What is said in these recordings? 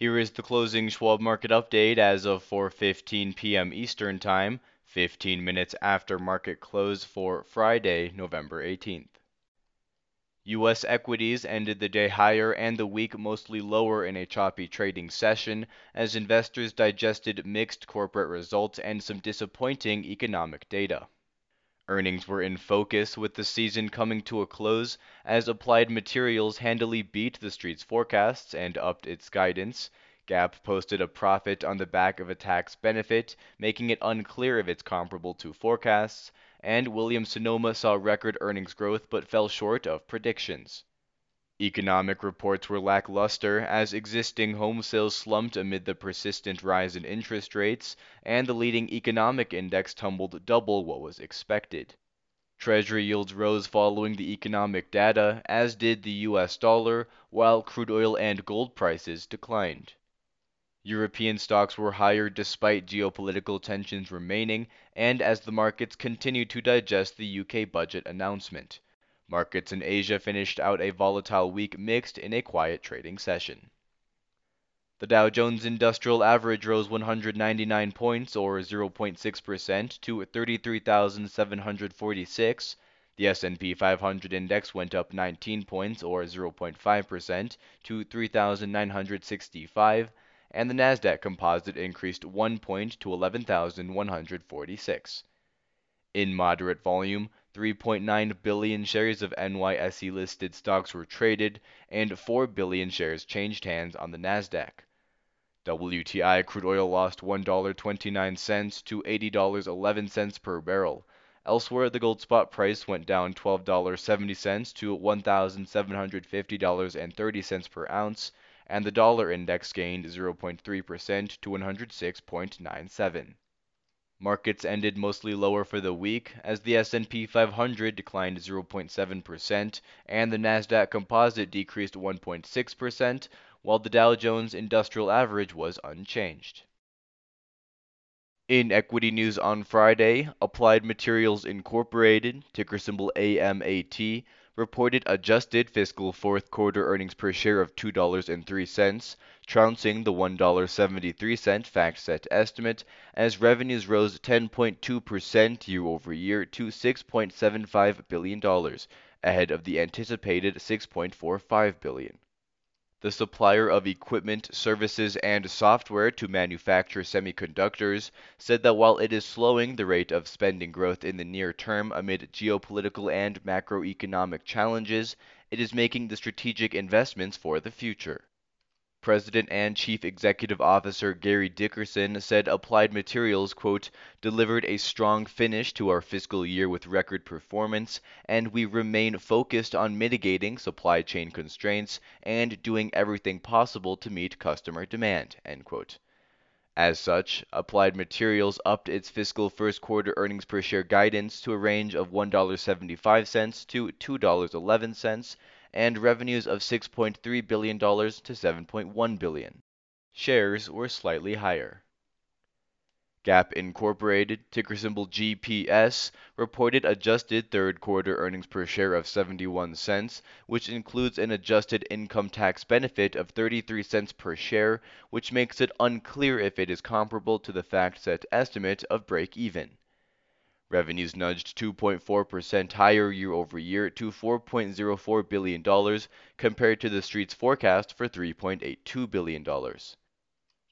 Here is the closing Schwab market update as of 4:15 p.m. Eastern Time, 15 minutes after market close for Friday, November 18th. U.S. equities ended the day higher and the week mostly lower in a choppy trading session as investors digested mixed corporate results and some disappointing economic data. Earnings were in focus with the season coming to a close as Applied Materials handily beat the street's forecasts and upped its guidance. Gap posted a profit on the back of a tax benefit, making it unclear if it's comparable to forecasts, and Williams Sonoma saw record earnings growth but fell short of predictions. Economic reports were lackluster as existing home sales slumped amid the persistent rise in interest rates, and the leading economic index tumbled double what was expected. Treasury yields rose following the economic data, as did the US dollar, while crude oil and gold prices declined. European stocks were higher despite geopolitical tensions remaining and as the markets continued to digest the UK budget announcement. Markets in Asia finished out a volatile week mixed in a quiet trading session. The Dow Jones Industrial Average rose 199 points or 0.6% to 33,746. The S&P 500 index went up 19 points or 0.5% to 3,965 and the Nasdaq Composite increased 1 point to 11,146. In moderate volume, 3.9 billion shares of NYSE listed stocks were traded, and 4 billion shares changed hands on the NASDAQ. WTI crude oil lost $1.29 to $80.11 per barrel. Elsewhere, the gold spot price went down $12.70 to $1,750.30 per ounce, and the dollar index gained 0.3% to 106.97. Markets ended mostly lower for the week as the S&P 500 declined 0.7% and the Nasdaq Composite decreased 1.6%, while the Dow Jones Industrial Average was unchanged. In equity news on Friday, Applied Materials Incorporated, ticker symbol AMAT, reported adjusted fiscal fourth quarter earnings per share of $2.03, trouncing the $1.73 FactSet estimate, as revenues rose 10.2% year over year to $6.75 billion, ahead of the anticipated 6.45 billion. The supplier of equipment, services, and software to manufacture semiconductors said that while it is slowing the rate of spending growth in the near term amid geopolitical and macroeconomic challenges, it is making the strategic investments for the future. President and Chief Executive Officer Gary Dickerson said Applied Materials, quote, delivered a strong finish to our fiscal year with record performance, and we remain focused on mitigating supply chain constraints and doing everything possible to meet customer demand, end quote. As such, Applied Materials upped its fiscal first quarter earnings per share guidance to a range of $1.75 to $2.11 and revenues of $6.3 billion to 7.1 billion. Shares were slightly higher. Gap Incorporated, ticker symbol GPS, reported adjusted third quarter earnings per share of 71 cents, which includes an adjusted income tax benefit of 33 cents per share, which makes it unclear if it is comparable to the FactSet estimate of break even. Revenues nudged 2.4% higher year over year to $4.04 billion compared to the street's forecast for $3.82 billion.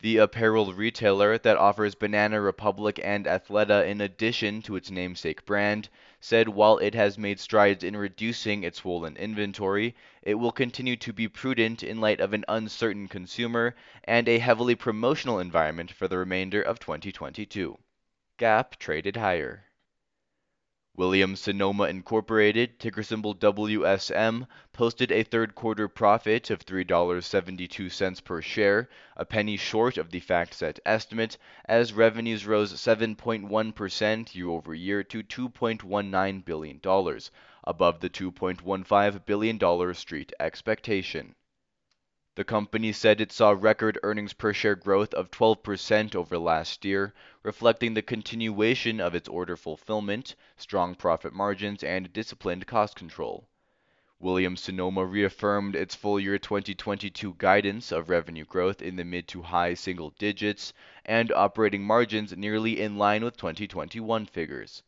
The apparel retailer that offers Banana Republic and Athleta in addition to its namesake brand said while it has made strides in reducing its swollen inventory, it will continue to be prudent in light of an uncertain consumer and a heavily promotional environment for the remainder of 2022. Gap traded higher. Williams Sonoma Incorporated, ticker symbol WSM, posted a third quarter profit of $3.72 per share, a penny short of the FactSet estimate, as revenues rose 7.1% year over year to $2.19 billion, above the $2.15 billion street expectation. The company said it saw record earnings per share growth of 12% over last year, reflecting the continuation of its order fulfillment, strong profit margins, and disciplined cost control. Williams Sonoma reaffirmed its full year 2022 guidance of revenue growth in the mid to high single digits and operating margins nearly in line with 2021 figures.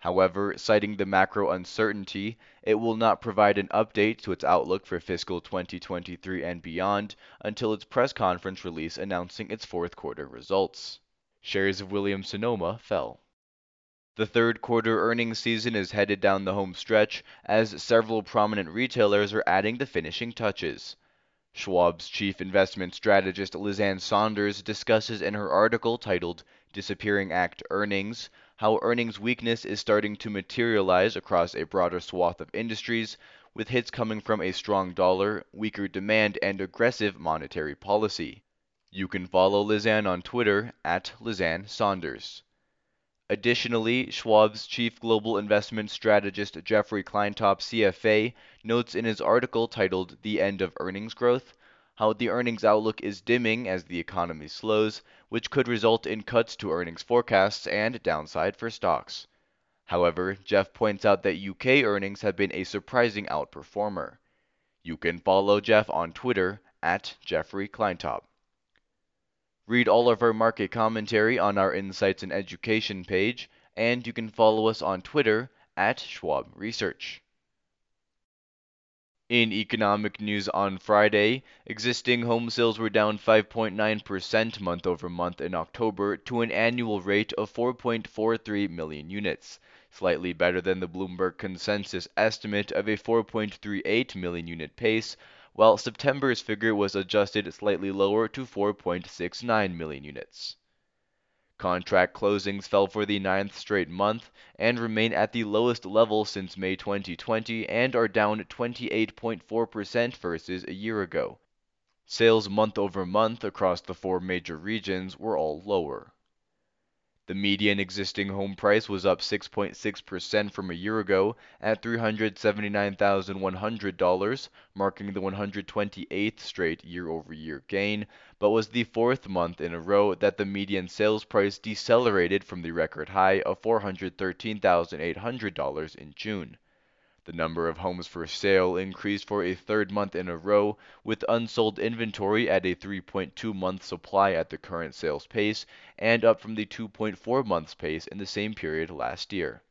However, citing the macro uncertainty, it will not provide an update to its outlook for fiscal 2023 and beyond until its press conference release announcing its fourth quarter results. Shares of Williams Sonoma fell. The third quarter earnings season is headed down the home stretch as several prominent retailers are adding the finishing touches. Schwab's chief investment strategist Liz Ann Sonders discusses in her article titled Disappearing Act Earnings how earnings weakness is starting to materialize across a broader swath of industries, with hits coming from a strong dollar, weaker demand, and aggressive monetary policy. You can follow Liz Ann on Twitter at Liz Ann Sonders. Additionally, Schwab's chief global investment strategist Jeffrey Kleintop, CFA, notes in his article titled The End of Earnings Growth how the earnings outlook is dimming as the economy slows, which could result in cuts to earnings forecasts and downside for stocks. However, Jeff points out that UK earnings have been a surprising outperformer. You can follow Jeff on Twitter at Jeffrey Kleintop. Read all of our market commentary on our Insights and Education page, and you can follow us on Twitter at Schwab Research. In economic news on Friday, existing home sales were down 5.9% month over month in October to an annual rate of 4.43 million units, slightly better than the Bloomberg consensus estimate of a 4.38 million unit pace while September's figure was adjusted slightly lower to 4.69 million units. Contract closings fell for the ninth straight month and remain at the lowest level since May 2020 and are down 28.4% versus a year ago. Sales month over month across the four major regions were all lower. The median existing home price was up 6.6% from a year ago at $379,100, marking the 128th straight year over year gain, but was the fourth month in a row that the median sales price decelerated from the record high of $413,800 in June. The number of homes for sale increased for a third month in a row, with unsold inventory at a 3.2 month supply at the current sales pace and up from the 2.4 months pace in the same period last year.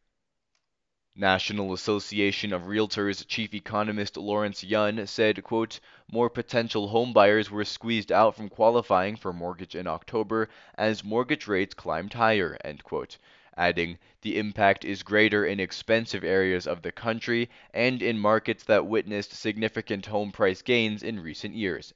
National Association of Realtors chief economist Lawrence Yun said, quote, more potential homebuyers were squeezed out from qualifying for mortgage in October as mortgage rates climbed higher, end quote adding, the impact is greater in expensive areas of the country and in markets that witnessed significant home price gains in recent years,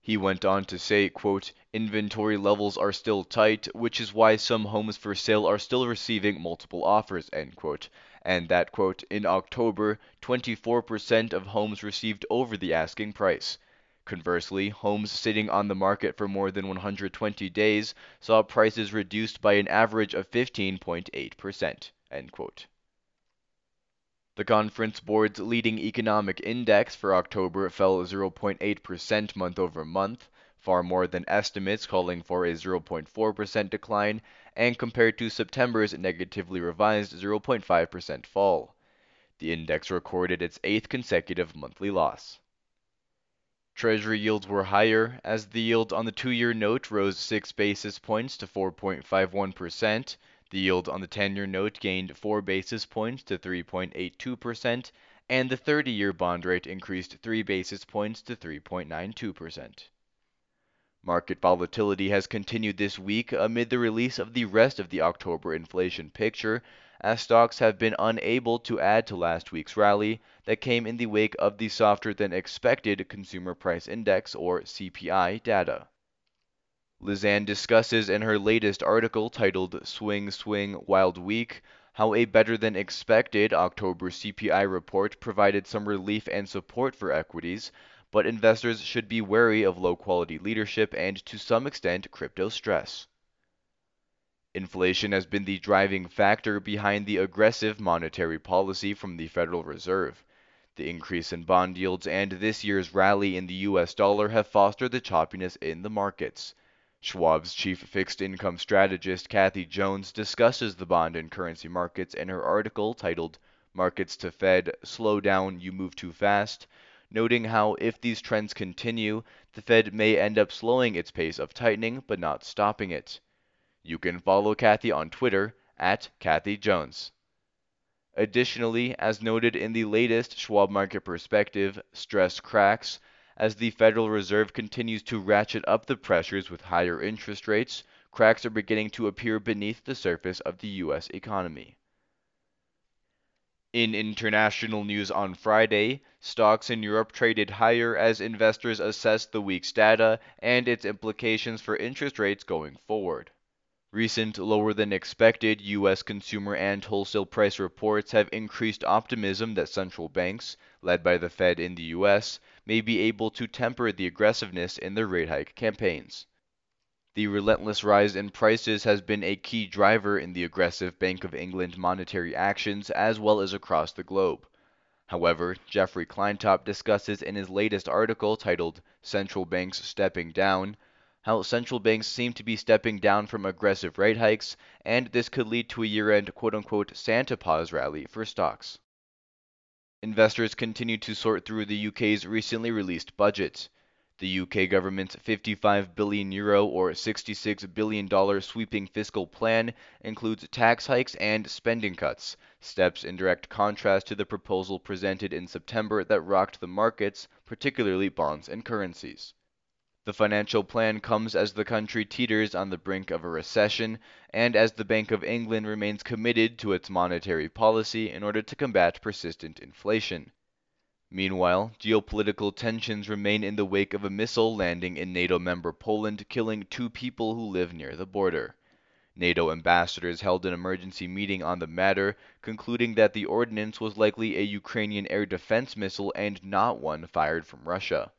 He went on to say, quote, inventory levels are still tight, which is why some homes for sale are still receiving multiple offers, quote, and that, quote, in October, 24% of homes received over the asking price. Conversely, homes sitting on the market for more than 120 days saw prices reduced by an average of 15.8%. The Conference Board's leading economic index for October fell 0.8% month over month, far more than estimates calling for a 0.4% decline, and compared to September's negatively revised 0.5% fall. The index recorded its eighth consecutive monthly loss. Treasury yields were higher as the yield on the two year note rose 6 basis points to 4.51%. The yield on the 10 year note gained 4 basis points to 3.82%, and the 30 year bond rate increased 3 basis points to 3.92%. Market volatility has continued this week amid the release of the rest of the October inflation picture, as stocks have been unable to add to last week's rally that came in the wake of the softer than expected Consumer Price Index or CPI data. Liz Ann discusses in her latest article titled Swing Swing Wild Week how a better than expected October CPI report provided some relief and support for equities, but investors should be wary of low quality leadership and to some extent crypto stress. Inflation has been the driving factor behind the aggressive monetary policy from the Federal Reserve. The increase in bond yields and this year's rally in the US dollar have fostered the choppiness in the markets. Schwab's chief fixed income strategist Kathy Jones discusses the bond and currency markets in her article titled markets to Fed, slow down, you move too fast, noting how if these trends continue, the Fed may end up slowing its pace of tightening but not stopping it. You can follow Kathy on Twitter at Kathy Jones. Additionally, as noted in the latest Schwab Market Perspective, stress cracks as the Federal Reserve continues to ratchet up the pressures with higher interest rates, cracks are beginning to appear beneath the surface of the U.S. economy. In international news on Friday, stocks in Europe traded higher as investors assessed the week's data and its implications for interest rates going forward. Recent lower than expected U.S. consumer and wholesale price reports have increased optimism that central banks, led by the Fed in the U.S., may be able to temper the aggressiveness in their rate hike campaigns. The relentless rise in prices has been a key driver in the aggressive Bank of England monetary actions as well as across the globe. However, Jeffrey Kleintop discusses in his latest article titled Central Banks Stepping Down how central banks seem to be stepping down from aggressive rate hikes, and this could lead to a year end quote unquote Santa pause rally for stocks. Investors continue to sort through the UK's recently released budget. The UK government's 55 billion euro or 66 billion dollar sweeping fiscal plan includes tax hikes and spending cuts, steps in direct contrast to the proposal presented in September that rocked the markets, particularly bonds and currencies. The financial plan comes as the country teeters on the brink of a recession and as the Bank of England remains committed to its monetary policy in order to combat persistent inflation. Meanwhile, geopolitical tensions remain in the wake of a missile landing in NATO member Poland, killing two people who live near the border. NATO ambassadors held an emergency meeting on the matter, concluding that the ordnance was likely a Ukrainian air defense missile and not one fired from Russia.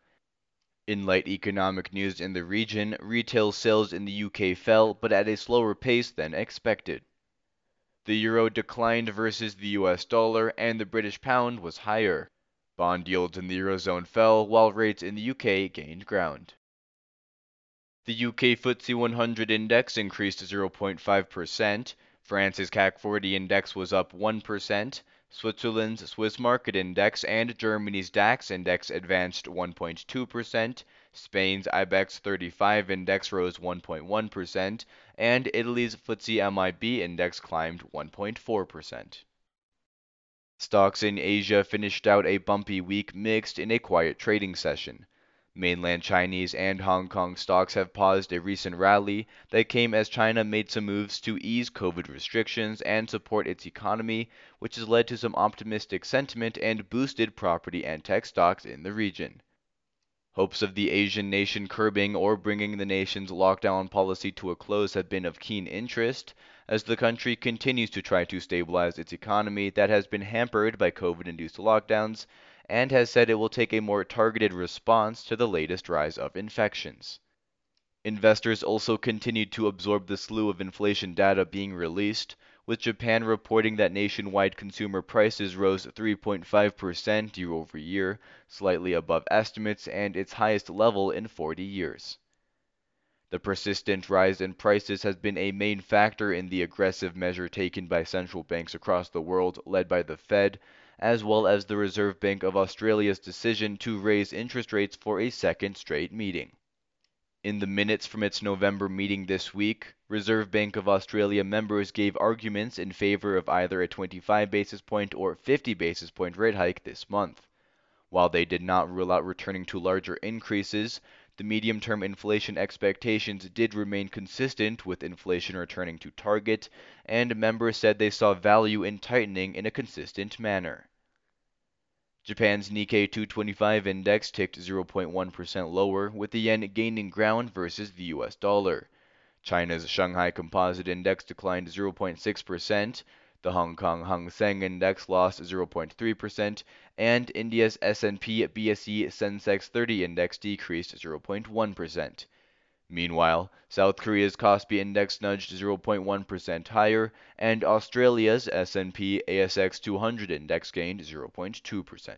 In light economic news in the region, retail sales in the UK fell, but at a slower pace than expected. The euro declined versus the US dollar, and the British pound was higher. Bond yields in the Eurozone fell, while rates in the UK gained ground. The UK FTSE 100 index increased 0.5%, France's CAC 40 index was up 1%, Switzerland's Swiss Market Index and Germany's DAX index advanced 1.2%, Spain's IBEX 35 index rose 1.1%, and Italy's FTSE MIB index climbed 1.4%. Stocks in Asia finished out a bumpy week mixed in a quiet trading session. Mainland Chinese and Hong Kong stocks have paused a recent rally that came as China made some moves to ease COVID restrictions and support its economy, which has led to some optimistic sentiment and boosted property and tech stocks in the region. Hopes of the Asian nation curbing or bringing the nation's lockdown policy to a close have been of keen interest, as the country continues to try to stabilize its economy that has been hampered by COVID induced lockdowns and has said it will take a more targeted response to the latest rise of infections. Investors also continued to absorb the slew of inflation data being released, with Japan reporting that nationwide consumer prices rose 3.5% year over year, slightly above estimates and its highest level in 40 years. The persistent rise in prices has been a main factor in the aggressive measure taken by central banks across the world, led by the Fed, as well as the Reserve Bank of Australia's decision to raise interest rates for a second straight meeting. In the minutes from its November meeting this week, Reserve Bank of Australia members gave arguments in favor of either a 25 basis point or 50 basis point rate hike this month. While they did not rule out returning to larger increases, the medium term inflation expectations did remain consistent with inflation returning to target, and members said they saw value in tightening in a consistent manner. Japan's Nikkei 225 index ticked 0.1% lower, with the yen gaining ground versus the US dollar. China's Shanghai Composite Index declined 0.6%, the Hong Kong Hang Seng Index lost 0.3%, and India's S&P BSE Sensex 30 Index decreased 0.1%. Meanwhile, South Korea's Kospi Index nudged 0.1% higher, and Australia's S&P ASX 200 Index gained 0.2%.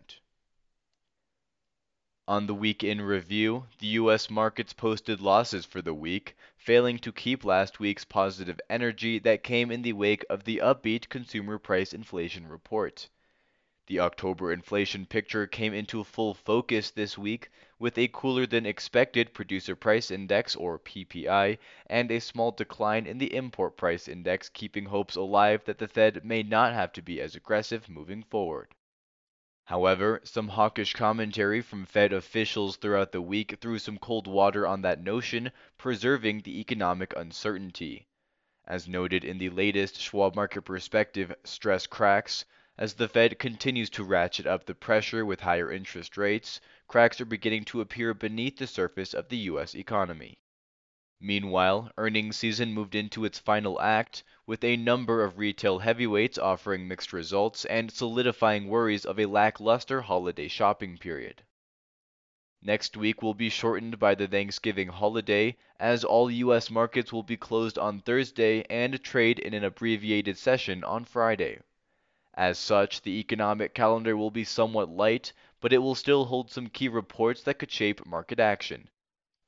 On the week in review, the U.S. markets posted losses for the week, failing to keep last week's positive energy that came in the wake of the upbeat consumer price inflation report. The October inflation picture came into full focus this week with a cooler than expected producer price index or PPI and a small decline in the import price index keeping hopes alive that the Fed may not have to be as aggressive moving forward. However, some hawkish commentary from Fed officials throughout the week threw some cold water on that notion, preserving the economic uncertainty. As noted in the latest Schwab Market Perspective stress cracks, as the Fed continues to ratchet up the pressure with higher interest rates, cracks are beginning to appear beneath the surface of the U.S. economy. Meanwhile, earnings season moved into its final act, with a number of retail heavyweights offering mixed results and solidifying worries of a lackluster holiday shopping period. Next week will be shortened by the Thanksgiving holiday, as all U.S. markets will be closed on Thursday and trade in an abbreviated session on Friday. As such, the economic calendar will be somewhat light, but it will still hold some key reports that could shape market action.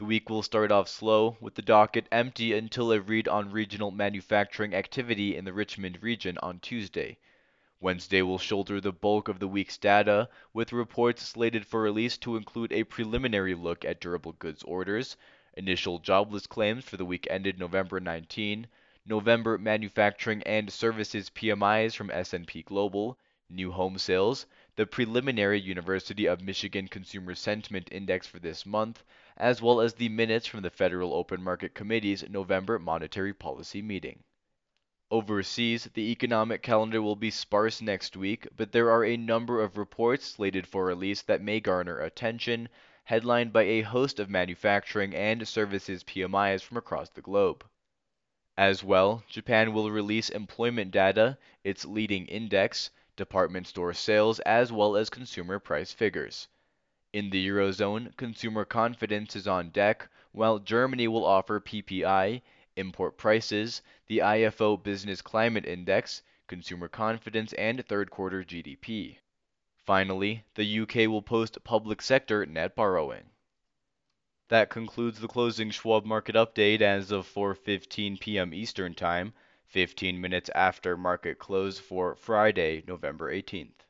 The week will start off slow, with the docket empty until a read on regional manufacturing activity in the Richmond region on Tuesday. Wednesday will shoulder the bulk of the week's data, with reports slated for release to include a preliminary look at durable goods orders, initial jobless claims for the week ended November 19, November manufacturing and services PMIs from S&P Global, new home sales, the preliminary University of Michigan Consumer Sentiment Index for this month, as well as the minutes from the Federal Open Market Committee's November monetary policy meeting. Overseas, the economic calendar will be sparse next week, but there are a number of reports slated for release that may garner attention, headlined by a host of manufacturing and services PMIs from across the globe. As well, Japan will release employment data, its leading index, department store sales, as well as consumer price figures. In the Eurozone, consumer confidence is on deck, while Germany will offer PPI, import prices, the IFO Business Climate Index, consumer confidence, and third quarter GDP. Finally, the UK will post public sector net borrowing. That concludes the closing Schwab market update as of 4:15 p.m. Eastern Time, 15 minutes after market close for Friday, November 18th.